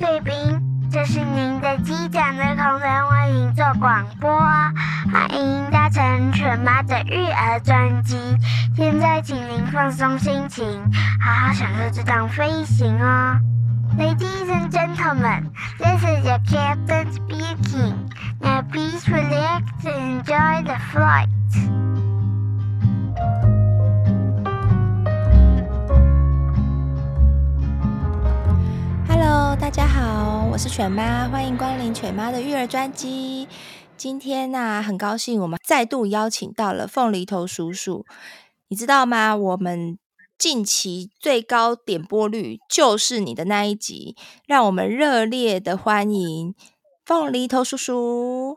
贵宾，这是您的机长的空中为您做广播，欢迎搭乘全妈的育儿专机。现在请您放松心情，好好享受这趟飞行哦。Ladies and gentlemen, this is your captain speaking. Now please relax and enjoy the flight. 大家好，我是犬妈，欢迎光临犬妈的育儿专机。今天呢、啊，很高兴我们再度邀请到了凤梨头叔叔。你知道吗？我们近期最高点播率就是你的那一集，让我们热烈的欢迎凤梨头叔叔。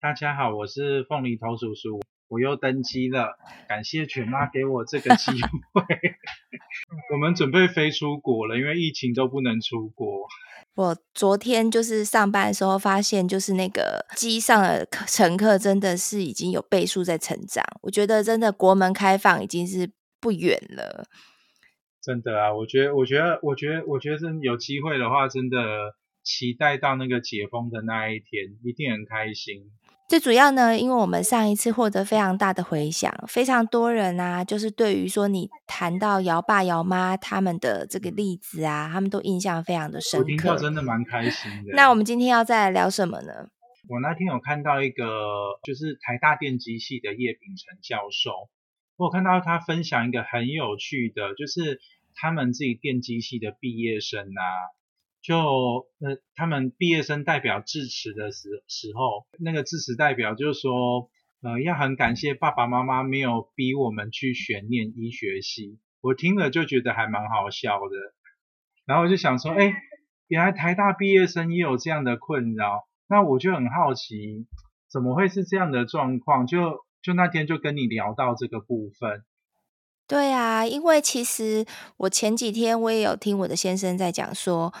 大家好，我是凤梨头叔叔。我又登机了，感谢犬妈给我这个机会。我们准备飞出国了，因为疫情都不能出国。我昨天就是上班的时候发现，就是那个机上的乘客真的是已经有倍数在成长。我觉得真的国门开放已经是不远了。真的啊，我觉得，我觉得，我觉得，我觉得真有机会的话，真的期待到那个解封的那一天，一定很开心。最主要呢，因为我们上一次获得非常大的回响，非常多人啊，就是对于说你谈到姚爸姚妈他们的这个例子啊，他们都印象非常的深刻。我听到真的蛮开心的。那我们今天要再来聊什么呢？我那天有看到一个，就是台大电机系的叶秉成教授，我有看到他分享一个很有趣的，就是他们自己电机系的毕业生啊。就呃，他们毕业生代表致辞的时时候，那个致辞代表就说，呃，要很感谢爸爸妈妈没有逼我们去选念医学系。我听了就觉得还蛮好笑的，然后我就想说，哎，原来台大毕业生也有这样的困扰，那我就很好奇，怎么会是这样的状况？就就那天就跟你聊到这个部分。对啊，因为其实我前几天我也有听我的先生在讲说。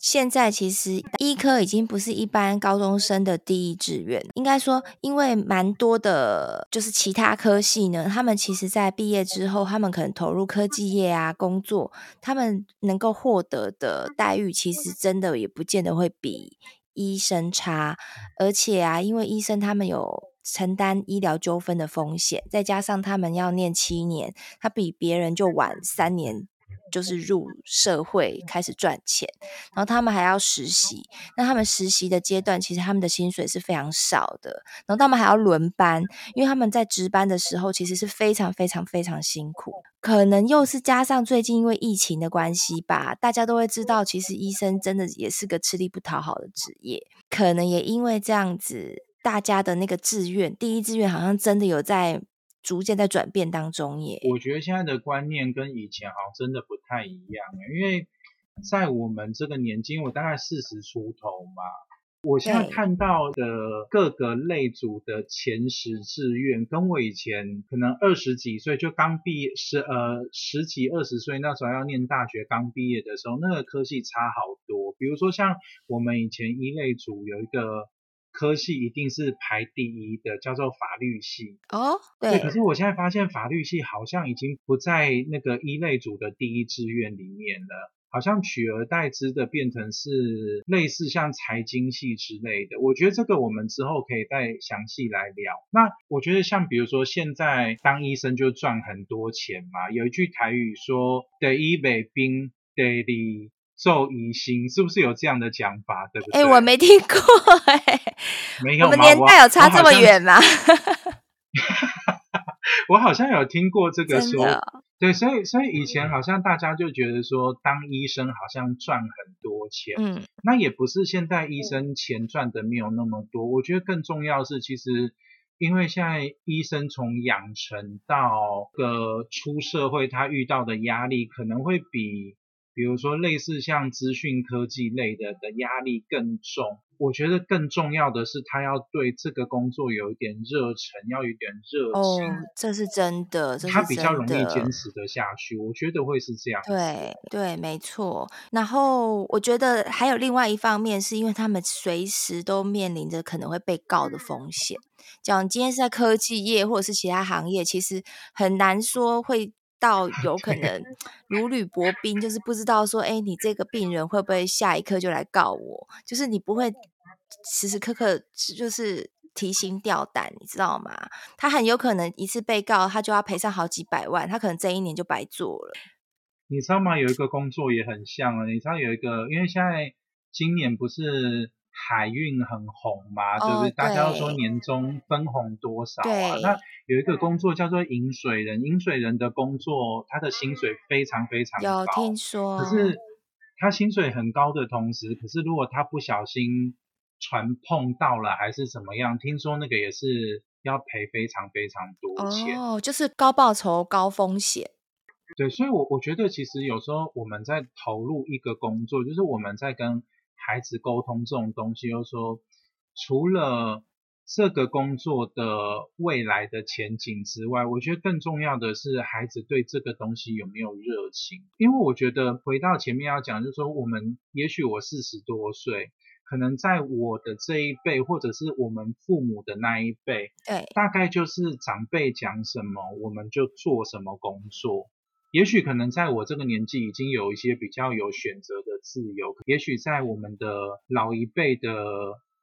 现在其实医科已经不是一般高中生的第一志愿，应该说，因为蛮多的，就是其他科系呢，他们其实在毕业之后，他们可能投入科技业啊工作，他们能够获得的待遇，其实真的也不见得会比医生差，而且啊，因为医生他们有承担医疗纠纷的风险，再加上他们要念七年，他比别人就晚三年。就是入社会开始赚钱，然后他们还要实习。那他们实习的阶段，其实他们的薪水是非常少的。然后他们还要轮班，因为他们在值班的时候，其实是非常非常非常辛苦。可能又是加上最近因为疫情的关系吧，大家都会知道，其实医生真的也是个吃力不讨好的职业。可能也因为这样子，大家的那个志愿，第一志愿好像真的有在。逐渐在转变当中耶，我觉得现在的观念跟以前好像真的不太一样，因为在我们这个年纪，我大概四十出头嘛，我现在看到的各个类组的前十志愿，跟我以前可能二十几岁就刚毕业十呃十几二十岁那时候要念大学刚毕业的时候，那个科系差好多。比如说像我们以前一类组有一个。科系一定是排第一的，叫做法律系。哦，对。可是我现在发现法律系好像已经不在那个一类组的第一志愿里面了，好像取而代之的变成是类似像财经系之类的。我觉得这个我们之后可以再详细来聊。那我觉得像比如说现在当医生就赚很多钱嘛，有一句台语说“第一北冰，第二”受疑心是不是有这样的讲法？对不对？哎、欸，我没听过哎、欸，没有，我们年代有差这么远吗？我好像 有听过这个说，对，所以所以以前好像大家就觉得说当医生好像赚很多钱，嗯，那也不是现在医生钱赚的没有那么多。我觉得更重要是，其实因为现在医生从养成到个出社会，他遇到的压力可能会比。比如说，类似像资讯科技类的的压力更重。我觉得更重要的是，他要对这个工作有一点热忱，要有一点热情。哦，这是真的。他比较容易坚持得下去。我觉得会是这样。对对，没错。然后我觉得还有另外一方面，是因为他们随时都面临着可能会被告的风险。讲今天是在科技业或者是其他行业，其实很难说会。到有可能如履薄冰，就是不知道说，哎，你这个病人会不会下一刻就来告我？就是你不会时时刻刻就是提心吊胆，你知道吗？他很有可能一次被告，他就要赔上好几百万，他可能这一年就白做了。你知道吗？有一个工作也很像啊，你知道有一个，因为现在今年不是。海运很红嘛，对不对？大家都说年终分红多少啊？那有一个工作叫做饮水人，饮水人的工作，他的薪水非常非常高。有听说？可是他薪水很高的同时，可是如果他不小心船碰到了还是怎么样？听说那个也是要赔非常非常多钱。哦，就是高报酬高风险。对，所以我我觉得其实有时候我们在投入一个工作，就是我们在跟。孩子沟通这种东西，又说除了这个工作的未来的前景之外，我觉得更重要的是孩子对这个东西有没有热情。因为我觉得回到前面要讲，就是说我们也许我四十多岁，可能在我的这一辈，或者是我们父母的那一辈，对，大概就是长辈讲什么，我们就做什么工作。也许可能在我这个年纪已经有一些比较有选择的自由，也许在我们的老一辈的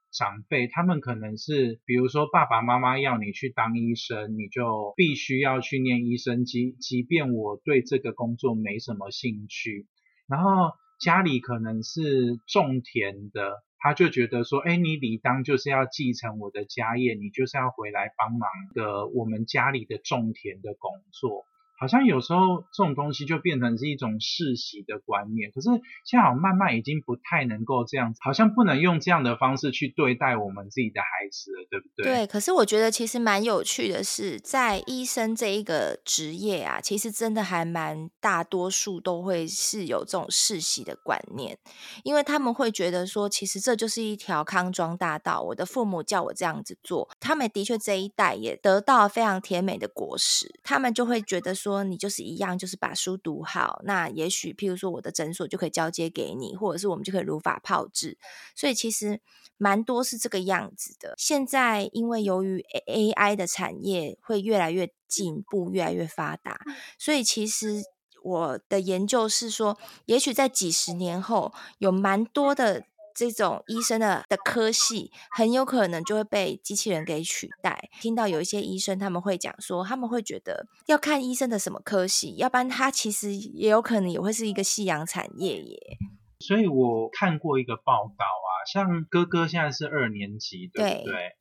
长辈，他们可能是，比如说爸爸妈妈要你去当医生，你就必须要去念医生，即即便我对这个工作没什么兴趣。然后家里可能是种田的，他就觉得说，哎，你理当就是要继承我的家业，你就是要回来帮忙的我们家里的种田的工作。好像有时候这种东西就变成是一种世袭的观念，可是现在好慢慢已经不太能够这样子，好像不能用这样的方式去对待我们自己的孩子了，对不对？对，可是我觉得其实蛮有趣的是，在医生这一个职业啊，其实真的还蛮大多数都会是有这种世袭的观念，因为他们会觉得说，其实这就是一条康庄大道，我的父母叫我这样子做，他们的确这一代也得到非常甜美的果实，他们就会觉得说。说你就是一样，就是把书读好，那也许譬如说我的诊所就可以交接给你，或者是我们就可以如法炮制。所以其实蛮多是这个样子的。现在因为由于 AI 的产业会越来越进步，越来越发达，所以其实我的研究是说，也许在几十年后，有蛮多的。这种医生的的科系很有可能就会被机器人给取代。听到有一些医生他们会讲说，他们会觉得要看医生的什么科系，要不然他其实也有可能也会是一个夕阳产业耶。所以我看过一个报道啊，像哥哥现在是二年级，对不对？对，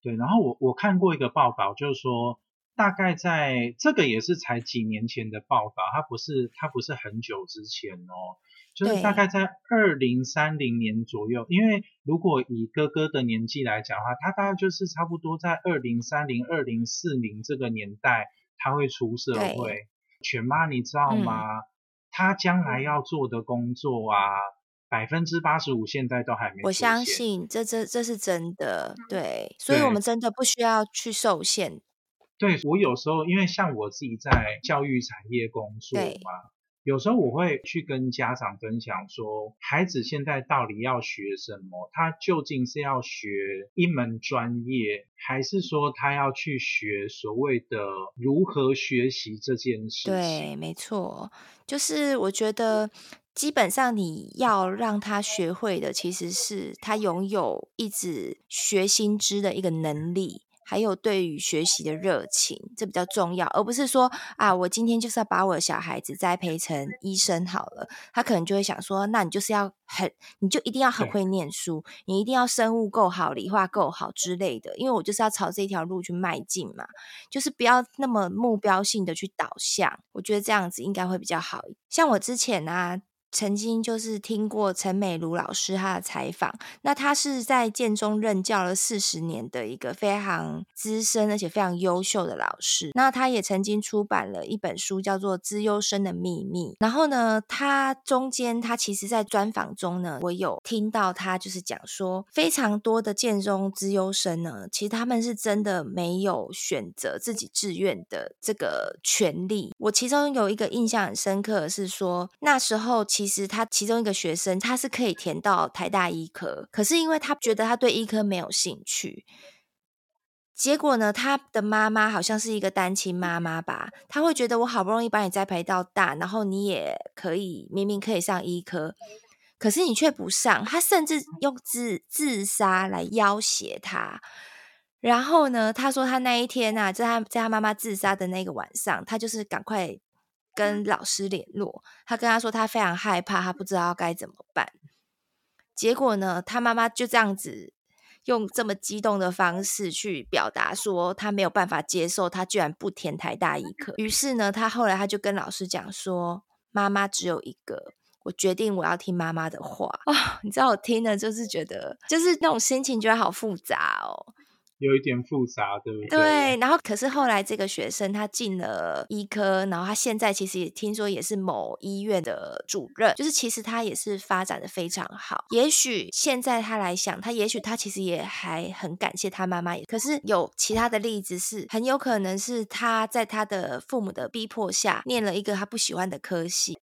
对，然后我我看过一个报道，就是说大概在这个也是才几年前的报道，它不是它不是很久之前哦。就是大概在二零三零年左右，因为如果以哥哥的年纪来讲的话，他大概就是差不多在二零三零、二零四零这个年代，他会出社会。犬妈，你知道吗？嗯、他将来要做的工作啊，百分之八十五现在都还没。我相信这这这是真的，对，所以我们真的不需要去受限。对，我有时候因为像我自己在教育产业工作嘛。有时候我会去跟家长分享说，孩子现在到底要学什么？他究竟是要学一门专业，还是说他要去学所谓的如何学习这件事情？对，没错，就是我觉得基本上你要让他学会的，其实是他拥有一直学新知的一个能力。还有对于学习的热情，这比较重要，而不是说啊，我今天就是要把我的小孩子栽培成医生好了。他可能就会想说，那你就是要很，你就一定要很会念书，你一定要生物够好，理化够好之类的，因为我就是要朝这条路去迈进嘛。就是不要那么目标性的去导向，我觉得这样子应该会比较好。像我之前啊。曾经就是听过陈美如老师他的采访，那他是在建中任教了四十年的一个非常资深而且非常优秀的老师。那他也曾经出版了一本书，叫做《资优生的秘密》。然后呢，他中间他其实在专访中呢，我有听到他就是讲说，非常多的建中资优生呢，其实他们是真的没有选择自己志愿的这个权利。我其中有一个印象很深刻的是说，那时候。其实他其中一个学生，他是可以填到台大医科，可是因为他觉得他对医科没有兴趣，结果呢，他的妈妈好像是一个单亲妈妈吧，他会觉得我好不容易把你栽培到大，然后你也可以明明可以上医科，可是你却不上，他甚至用自自杀来要挟他。然后呢，他说他那一天啊，在他在他妈妈自杀的那个晚上，他就是赶快跟老师联络，他跟他说他非常害怕，他不知道该怎么办。结果呢，他妈妈就这样子。用这么激动的方式去表达说他没有办法接受他居然不填台大医科，于是呢，他后来他就跟老师讲说：“妈妈只有一个，我决定我要听妈妈的话。”哦，你知道我听了就是觉得，就是那种心情觉得好复杂哦。有一点复杂，对不对？对，然后可是后来这个学生他进了医科，然后他现在其实也听说也是某医院的主任，就是其实他也是发展的非常好。也许现在他来想，他也许他其实也还很感谢他妈妈。可是有其他的例子是，很有可能是他在他的父母的逼迫下，念了一个他不喜欢的科系。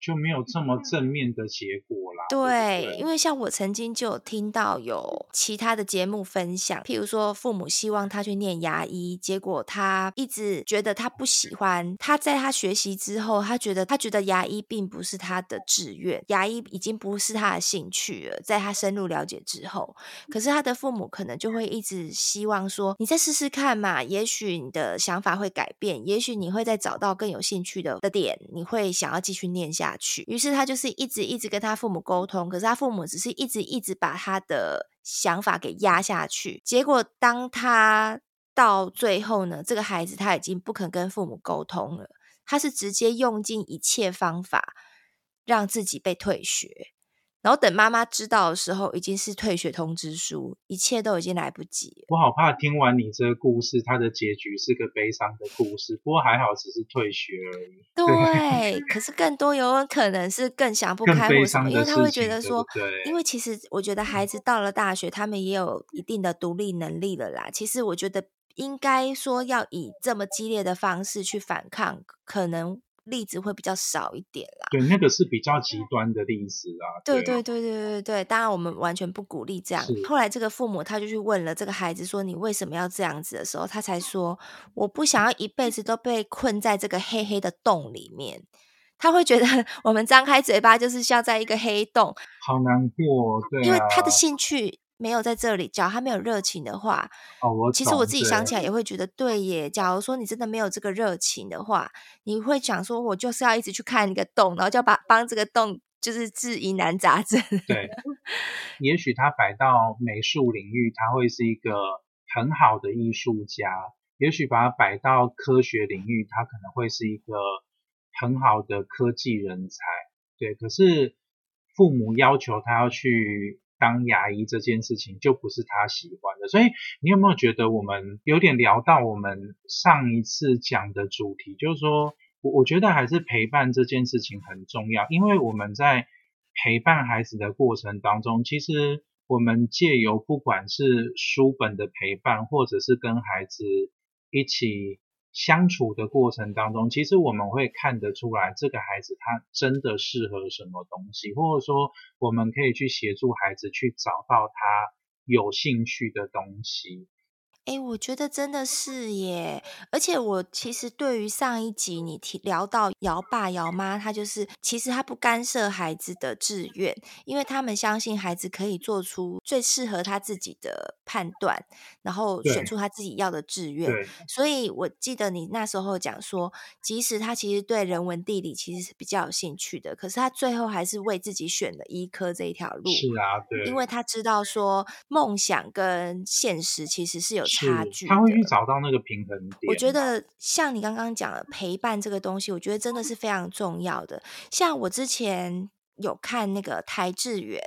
就没有这么正面的结果啦。对，对对，因为像我曾经就有听到有其他的节目分享，譬如说父母希望他去念牙医，结果他一直觉得他不喜欢。他在他学习之后，他觉得他觉得牙医并不是他的志愿，牙医已经不是他的兴趣了。在他深入了解之后，可是他的父母可能就会一直希望说：“你再试试看嘛，也许你的想法会改变，也许你会再找到更有兴趣的的点，你会想要继续念下。”下去，于是他就是一直一直跟他父母沟通，可是他父母只是一直一直把他的想法给压下去。结果当他到最后呢，这个孩子他已经不肯跟父母沟通了，他是直接用尽一切方法让自己被退学。然后等妈妈知道的时候，已经是退学通知书，一切都已经来不及。我好怕听完你这个故事，它的结局是个悲伤的故事。不过还好，只是退学而已。对，可是更多有可能是更想不开或什么，因为他会觉得说，对对，因为其实我觉得孩子到了大学，他们也有一定的独立能力了啦。其实我觉得应该说要以这么激烈的方式去反抗，可能。例子会比较少一点啦，对，那个是比较极端的例子啊。对对对对对对，当然我们完全不鼓励这样。后来这个父母他就去问了这个孩子说：“你为什么要这样子？”的时候，他才说：“我不想要一辈子都被困在这个黑黑的洞里面。”他会觉得我们张开嘴巴就是像在一个黑洞，好难过，对啊，因为他的兴趣。没有在这里，假如他没有热情的话，哦，我其实我自己想起来也会觉得对耶。假如说你真的没有这个热情的话，你会想说，我就是要一直去看一个洞，然后就要把帮这个洞就是治疑难杂症。对，也许他摆到美术领域，他会是一个很好的艺术家；也许把他摆到科学领域，他可能会是一个很好的科技人才。对，可是父母要求他要去。当牙医这件事情就不是他喜欢的，所以你有没有觉得我们有点聊到我们上一次讲的主题，就是说，我我觉得还是陪伴这件事情很重要，因为我们在陪伴孩子的过程当中，其实我们借由不管是书本的陪伴，或者是跟孩子一起。相处的过程当中，其实我们会看得出来，这个孩子他真的适合什么东西，或者说我们可以去协助孩子去找到他有兴趣的东西。哎，我觉得真的是耶，而且我其实对于上一集你提聊到姚爸姚妈，他就是其实他不干涉孩子的志愿，因为他们相信孩子可以做出最适合他自己的判断，然后选出他自己要的志愿。所以我记得你那时候讲说，即使他其实对人文地理其实是比较有兴趣的，可是他最后还是为自己选了医科这一条路。是啊，对，因为他知道说梦想跟现实其实是有。差距，他会去找到那个平衡点。我觉得像你刚刚讲的陪伴这个东西，我觉得真的是非常重要的。像我之前有看那个台志远，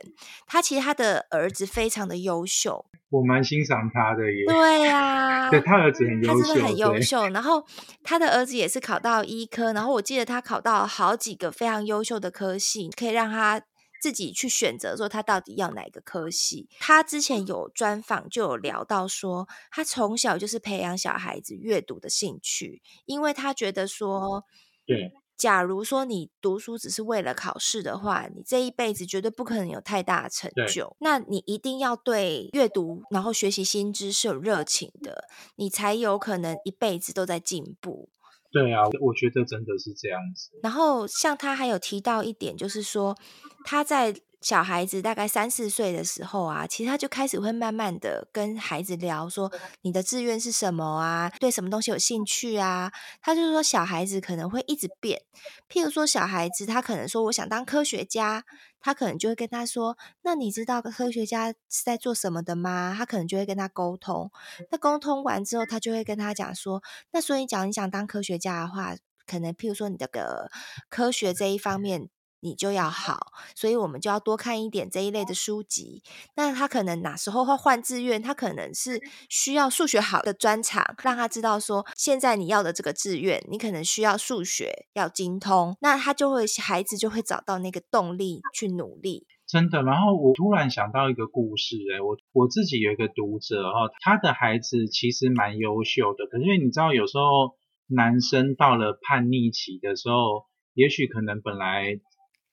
他其实他的儿子非常的优秀，我蛮欣赏他的耶。对呀、啊，对他儿子很优秀，他真的很优秀。然后他的儿子也是考到医科，然后我记得他考到好几个非常优秀的科系，可以让他。自己去选择说他到底要哪个科系。他之前有专访就有聊到说，他从小就是培养小孩子阅读的兴趣，因为他觉得说，对，假如说你读书只是为了考试的话，你这一辈子绝对不可能有太大的成就。那你一定要对阅读，然后学习新知是有热情的，你才有可能一辈子都在进步。对啊，我觉得真的是这样子。然后像他还有提到一点，就是说他在。小孩子大概三四岁的时候啊，其实他就开始会慢慢的跟孩子聊说，你的志愿是什么啊？对什么东西有兴趣啊？他就是说，小孩子可能会一直变。譬如说，小孩子他可能说我想当科学家，他可能就会跟他说，那你知道科学家是在做什么的吗？他可能就会跟他沟通。那沟通完之后，他就会跟他讲说，那所以讲你想当科学家的话，可能譬如说你的个科学这一方面。你就要好，所以我们就要多看一点这一类的书籍。那他可能哪时候会换志愿？他可能是需要数学好的专长，让他知道说，现在你要的这个志愿，你可能需要数学要精通。那他就会孩子就会找到那个动力去努力。真的。然后我突然想到一个故事，诶，我我自己有一个读者哈，他的孩子其实蛮优秀的，可是你知道，有时候男生到了叛逆期的时候，也许可能本来。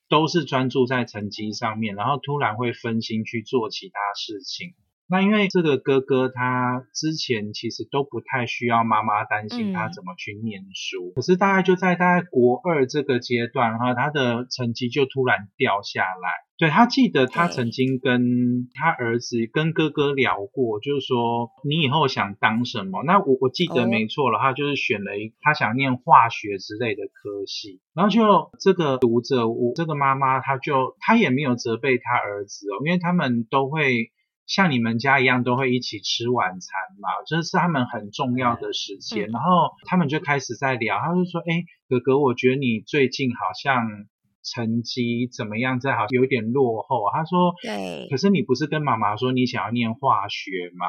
都是专注在成绩上面，然后突然会分心去做其他事情。那因为这个哥哥他之前其实都不太需要妈妈担心他怎么去念书，嗯、可是大概就在大概国二这个阶段哈，他的成绩就突然掉下来。对，他记得他曾经跟他儿子跟哥哥聊过，就是说你以后想当什么？那我我记得没错了，他就是选了一他想念化学之类的科系。然后就这个读者，我这个妈妈，他就他也没有责备他儿子哦，因为他们都会像你们家一样，都会一起吃晚餐嘛，这是他们很重要的时间。然后他们就开始在聊，他就说：“哎，哥哥，我觉得你最近好像。”成绩怎么样？这好像有点落后。他说：“对，可是你不是跟妈妈说你想要念化学吗？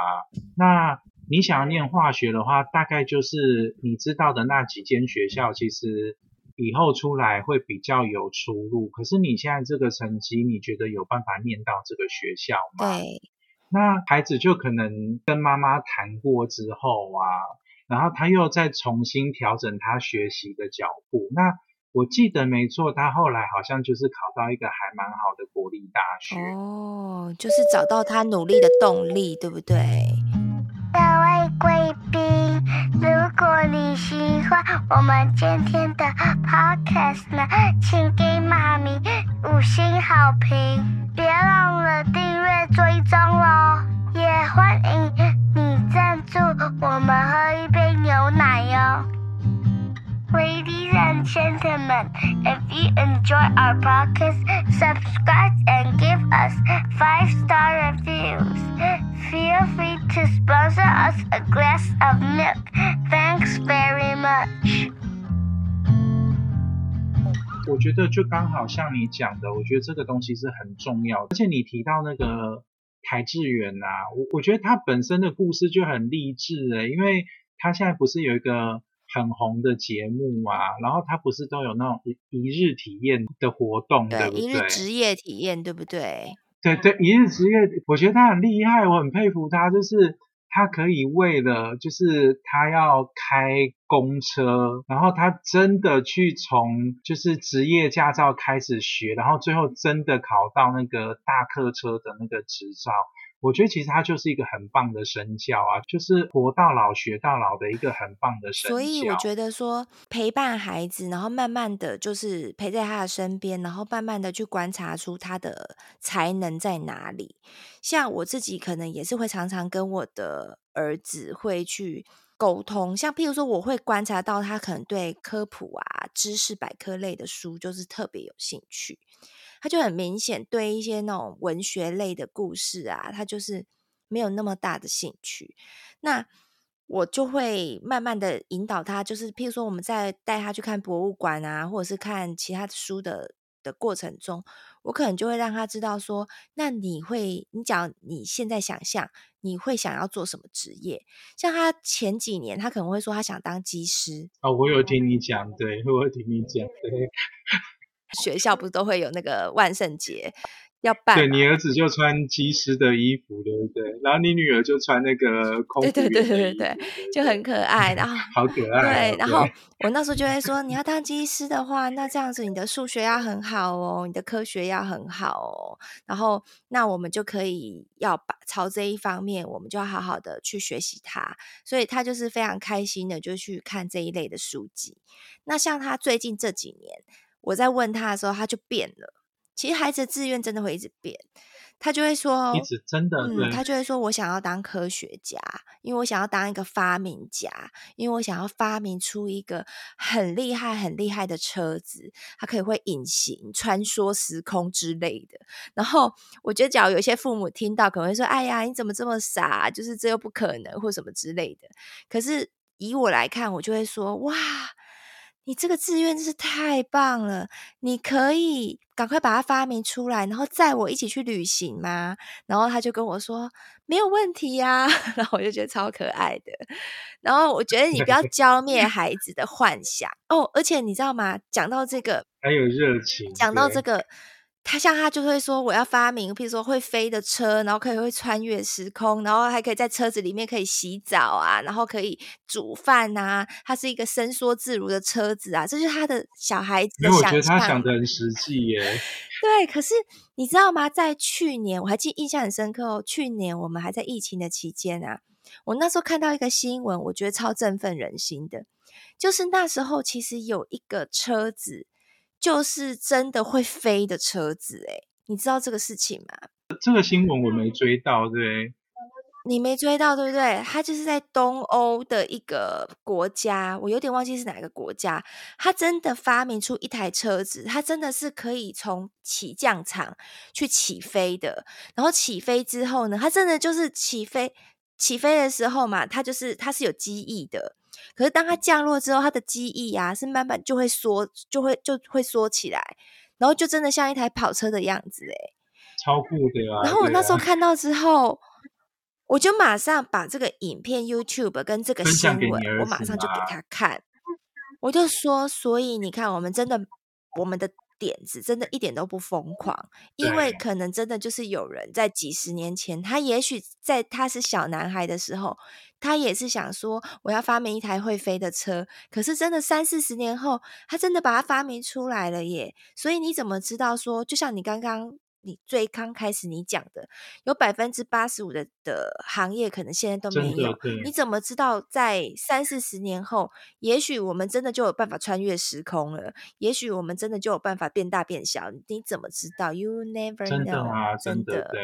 那你想要念化学的话，大概就是你知道的那几间学校，其实以后出来会比较有出路。可是你现在这个成绩，你觉得有办法念到这个学校吗？”对，那孩子就可能跟妈妈谈过之后啊，然后他又再重新调整他学习的脚步。那我记得没错，他后来好像就是考到一个还蛮好的国立大学哦，就是找到他努力的动力，对不对？贵宾，如果你喜欢我们今天的 podcast 呢，请给妈咪五星好评，别忘了订阅追踪哦，也欢迎你赞助我们喝一杯牛奶哟。Ladies and gentlemen, if you enjoy our podcast, subscribe and give us five star reviews. Feel free to sponsor us a glass of milk. Thanks very much. 我觉得就刚好像你讲的，我觉得这个东西是很重要的。而且你提到那个台志源啊，我我觉得他本身的故事就很励志诶，因为他现在不是有一个。很红的节目啊，然后他不是都有那种一日体验的活动，对，对不对？一日职业体验，对不对？对对，一日职业，我觉得他很厉害，我很佩服他，就是他可以为了，就是他要开公车，然后他真的去从就是职业驾照开始学，然后最后真的考到那个大客车的那个执照。我觉得其实他就是一个很棒的身教啊，就是活到老学到老的一个很棒的身教。所以我觉得说陪伴孩子，然后慢慢的就是陪在他的身边，然后慢慢的去观察出他的才能在哪里。像我自己可能也是会常常跟我的儿子会去沟通，像譬如说我会观察到他可能对科普啊、知识百科类的书就是特别有兴趣。他就很明显对一些那种文学类的故事啊，他就是没有那么大的兴趣。那我就会慢慢的引导他，就是譬如说我们在带他去看博物馆啊，或者是看其他的书的的过程中，我可能就会让他知道说，那你会，你讲你现在想象你会想要做什么职业？像他前几年，他可能会说他想当机师。哦，我有听你讲，对，我有听你讲，对。学校不是都会有那个万圣节，要办。对，你儿子就穿机师的衣服，对不对？然后你女儿就穿那个空对对对对对，就很可爱。然后 好可爱。对，然后我那时候就会说，你要当机师的话，那这样子你的数学要很好哦，你的科学要很好哦。然后那我们就可以要把朝这一方面，我们就要好好的去学习它。所以他就是非常开心的，就去看这一类的书籍。那像他最近这几年，我在问他的时候，他就变了。其实孩子的志愿真的会一直变，他就会说，一直真的，嗯，他就会说我想要当科学家，因为我想要当一个发明家，因为我想要发明出一个很厉害、很厉害的车子，它可以会隐形、穿梭时空之类的。然后我觉得，假如有些父母听到，可能会说：“哎呀，你怎么这么傻？就是这又不可能，或什么之类的。”可是以我来看，我就会说：“哇！”你这个志愿真是太棒了！你可以赶快把它发明出来，然后载我一起去旅行吗？然后他就跟我说没有问题呀、啊，然后我就觉得超可爱的。然后我觉得你不要 浇灭孩子的幻想哦，而且你知道吗？讲到这个，还有热情，讲到这个。他像他就会说，我要发明，譬如说会飞的车，然后可以会穿越时空，然后还可以在车子里面可以洗澡啊，然后可以煮饭啊。它是一个伸缩自如的车子啊，这就是他的小孩子的想象。因为我觉得他想的很实际耶。对，可是你知道吗？在去年我还记印象很深刻哦。去年我们还在疫情的期间啊，我那时候看到一个新闻，我觉得超振奋人心的，就是那时候其实有一个车子。就是真的会飞的车子诶，你知道这个事情吗？这个新闻我没追到，对。你没追到，对不对？它就是在东欧的一个国家，我有点忘记是哪个国家。它真的发明出一台车子，它真的是可以从起降场去起飞的。然后起飞之后呢，它真的就是起飞，起飞的时候嘛，它就是它是有机翼的。可是当它降落之后，它的机翼啊是慢慢就会缩，就会就会缩起来，然后就真的像一台跑车的样子哎，超酷的啊！然后我那时候看到之后，我就马上把这个影片 YouTube 跟这个新闻，我马上就给他看，我就说，所以你看，我们真的我们的。点子真的一点都不疯狂，因为可能真的就是有人在几十年前，他也许在他是小男孩的时候，他也是想说我要发明一台会飞的车，可是真的三四十年后，他真的把它发明出来了耶。所以你怎么知道说，就像你刚刚。你最刚开始你讲的，有百分之八十五的的行业可能现在都没有，你怎么知道在三四十年后，也许我们真的就有办法穿越时空了？也许我们真的就有办法变大变小？你怎么知道？You never know。真的啊，真的，真的对。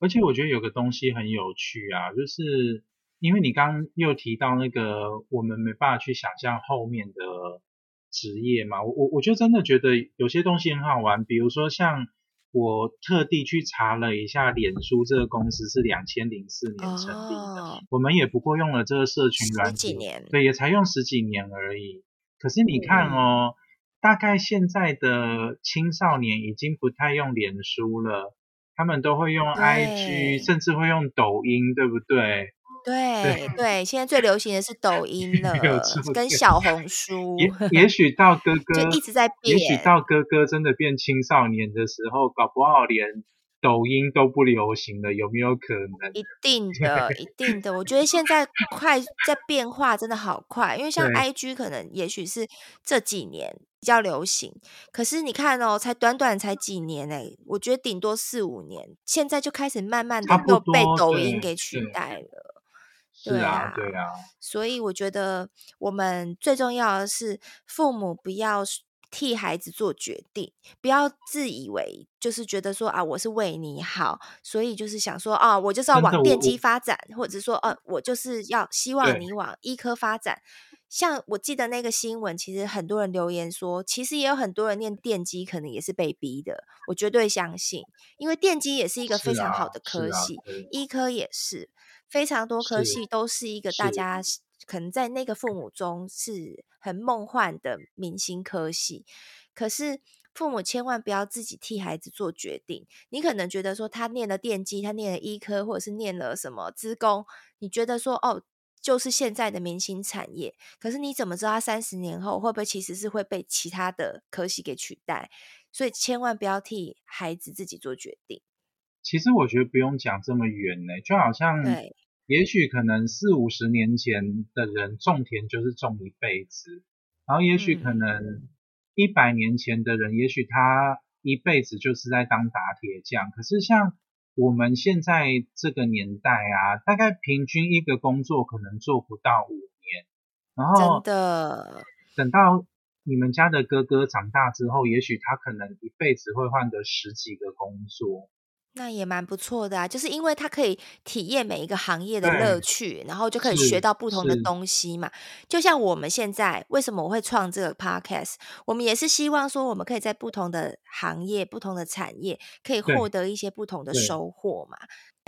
而且我觉得有个东西很有趣啊，就是因为你刚刚又提到那个，我们没办法去想象后面的职业嘛。我我我就真的觉得有些东西很好玩，比如说像。我特地去查了一下，脸书这个公司是两千零四年成立的，哦，我们也不过用了这个社群软体，对，也才用十几年而已。可是你看哦，嗯，大概现在的青少年已经不太用脸书了，他们都会用 IG，甚至会用抖音，对不对？对对，现在最流行的是抖 音了，跟 小红书。也也许到哥哥就一直在变，也许到哥哥真的变青少年的时候，搞不好连抖音都不流行了，有没有可能？一定的，一定的。我觉得现在快在变化，真的好快。因为像 IG 可能也许是这几年比较流行，可是你看哦，才短短才几年哎，我觉得顶多四五年，现在就开始慢慢的又被抖音给取代了。对啊，对啊，所以我觉得我们最重要的是父母不要替孩子做决定，不要自以为就是觉得说啊，我是为你好，所以就是想说啊，我就是要往电机发展，或者是说，啊，我就是要希望你往医科发展。像我记得那个新闻，其实很多人留言说，其实也有很多人念电机，可能也是被逼的。我绝对相信，因为电机也是一个非常好的科系，医科也是。非常多科系都是一个大家可能在那个父母中是很梦幻的明星科系，可是父母千万不要自己替孩子做决定。你可能觉得说他念了电机，他念了医科，或者是念了什么资工，你觉得说哦，就是现在的明星产业。可是你怎么知道他三十年后会不会其实是会被其他的科系给取代？所以千万不要替孩子自己做决定。其实我觉得不用讲这么远呢，就好像，也许可能四五十年前的人种田就是种一辈子，然后也许可能一百年前的人，也许他一辈子就是在当打铁匠。可是像我们现在这个年代啊，大概平均一个工作可能做不到五年，然后真的等到你们家的哥哥长大之后，也许他可能一辈子会换个十几个工作。那也蛮不错的啊，就是因为他可以体验每一个行业的乐趣，然后就可以学到不同的东西嘛。就像我们现在为什么我会创这个 podcast，我们也是希望说我们可以在不同的行业、不同的产业，可以获得一些不同的收获嘛。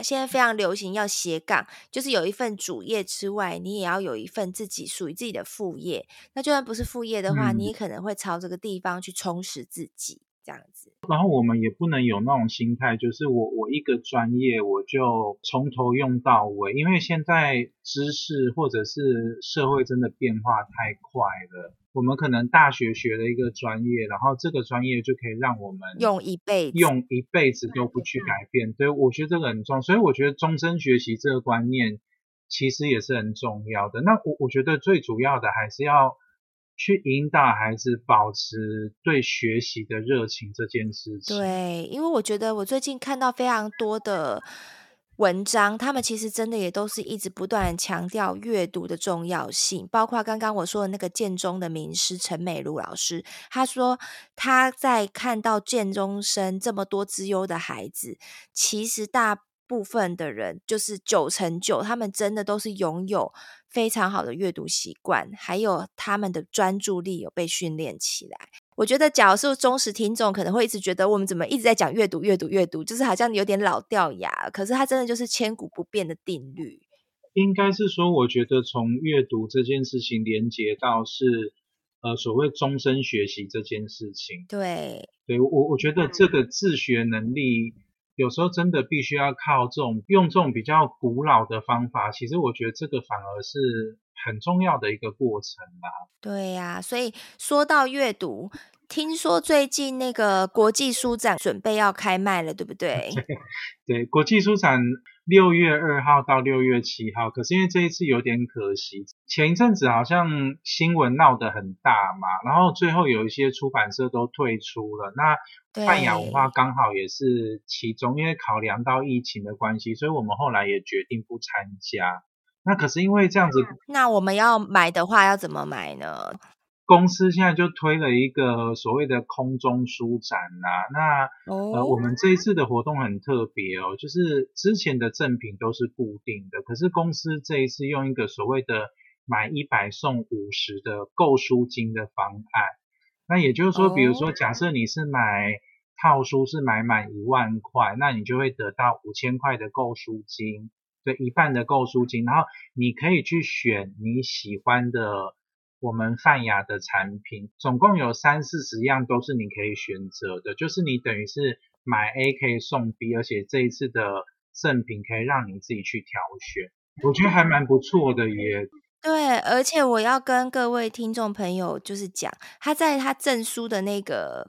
现在非常流行要斜杠，就是有一份主业之外，你也要有一份自己属于自己的副业。那就算不是副业的话，嗯，你也可能会朝这个地方去充实自己。这样子，然后我们也不能有那种心态，就是我我一个专业我就从头用到尾，因为现在知识或者是社会真的变化太快了。我们可能大学学了一个专业，然后这个专业就可以让我们用一辈子，用一辈子都不去改变。对，我觉得这个很重要，所以我觉得终身学习这个观念其实也是很重要的。那我我觉得最主要的还是要。去引导孩子保持对学习的热情这件事情。对，因为我觉得我最近看到非常多的文章，他们其实真的也都是一直不断强调阅读的重要性。包括刚刚我说的那个建中的名师陈美如老师，他说他在看到建中生这么多资优的孩子，其实大部分的人就是九成九，他们真的都是拥有。非常好的阅读习惯，还有他们的专注力有被训练起来。我觉得，假如是忠实听众，可能会一直觉得我们怎么一直在讲阅读、阅读、阅读，就是好像有点老掉牙。可是，它真的就是千古不变的定律。应该是说，我觉得从阅读这件事情连接到是呃所谓终身学习这件事情。对，对我我觉得这个自学能力。有时候真的必须要靠这种用这种比较古老的方法，其实我觉得这个反而是很重要的一个过程啦。对呀，所以说到阅读，听说最近那个国际书展准备要开卖了，对不对？对，国际书展。六月二号到六月七号，可是因为这一次有点可惜，前一阵子好像新闻闹得很大嘛，然后最后有一些出版社都退出了，那泛亚文化刚好也是其中，因为考量到疫情的关系，所以我们后来也决定不参加。那可是因为这样子，那我们要买的话要怎么买呢？公司现在就推了一个所谓的空中书展呐、啊，那、oh. 呃我们这一次的活动很特别哦，就是之前的赠品都是固定的，可是公司这一次用一个所谓的买一百送五十的购书金的方案，那也就是说，比如说假设你是买套书是买满一万块，那你就会得到五千块的购书金，对，一半的购书金，然后你可以去选你喜欢的。我们泛雅的产品总共有三四十样，都是你可以选择的，就是你等于是买 A 可以送 B，而且这一次的赠品可以让你自己去挑选，我觉得还蛮不错的耶。对，而且我要跟各位听众朋友就是讲，他在他证书的那个。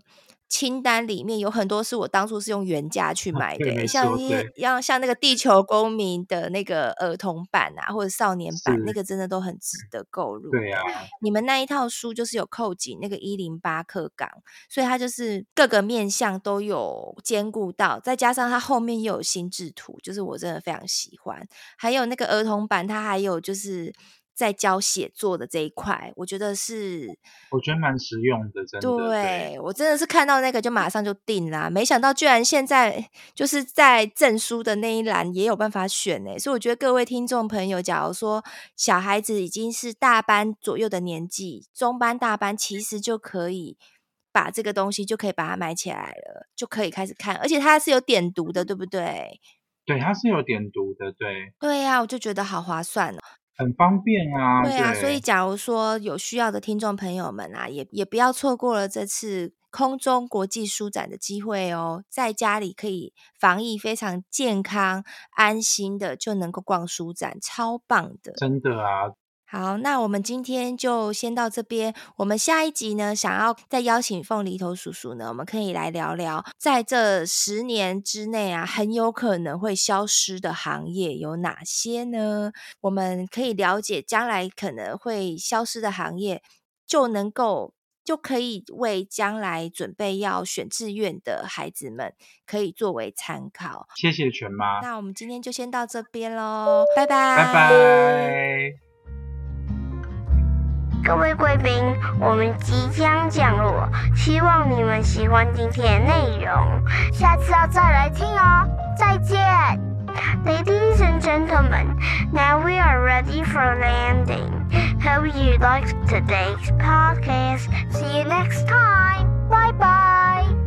清单里面有很多是我当初是用原价去买的，像一样像那个地球公民的那个儿童版啊，或者少年版，那个真的都很值得购入。对啊，你们那一套书就是有扣紧那个一零八课纲，所以它就是各个面向都有兼顾到，再加上它后面又有心智图，就是我真的非常喜欢。还有那个儿童版，它还有就是。在教写作的这一块，我觉得是，我觉得蛮实用的，真的。对，对我真的是看到那个就马上就定了，没想到居然现在就是在证书的那一栏也有办法选呢。所以我觉得各位听众朋友，假如说小孩子已经是大班左右的年纪，中班、大班，其实就可以把这个东西就可以把它买起来了，就可以开始看，而且它是有点读的，对不对？对，它是有点读的，对。对呀、啊，我就觉得好划算哦。很方便啊！对啊，对，所以假如说有需要的听众朋友们啊，也也不要错过了这次空中国际书展的机会哦，在家里可以防疫非常健康、安心的就能够逛书展，超棒的，真的啊。好，那我们今天就先到这边。我们下一集呢，想要再邀请凤梨头叔叔呢，我们可以来聊聊，在这十年之内啊，很有可能会消失的行业有哪些呢？我们可以了解将来可能会消失的行业，就能够就可以为将来准备要选志愿的孩子们，可以作为参考。谢谢全妈。那我们今天就先到这边喽，拜拜，拜拜。各位贵宾，我们即将降落，希望你们喜欢今天的内容，下次要再来听哦。再见，Ladies and gentlemen, now we are ready for landing. Hope you liked today's podcast. See you next time. Bye bye.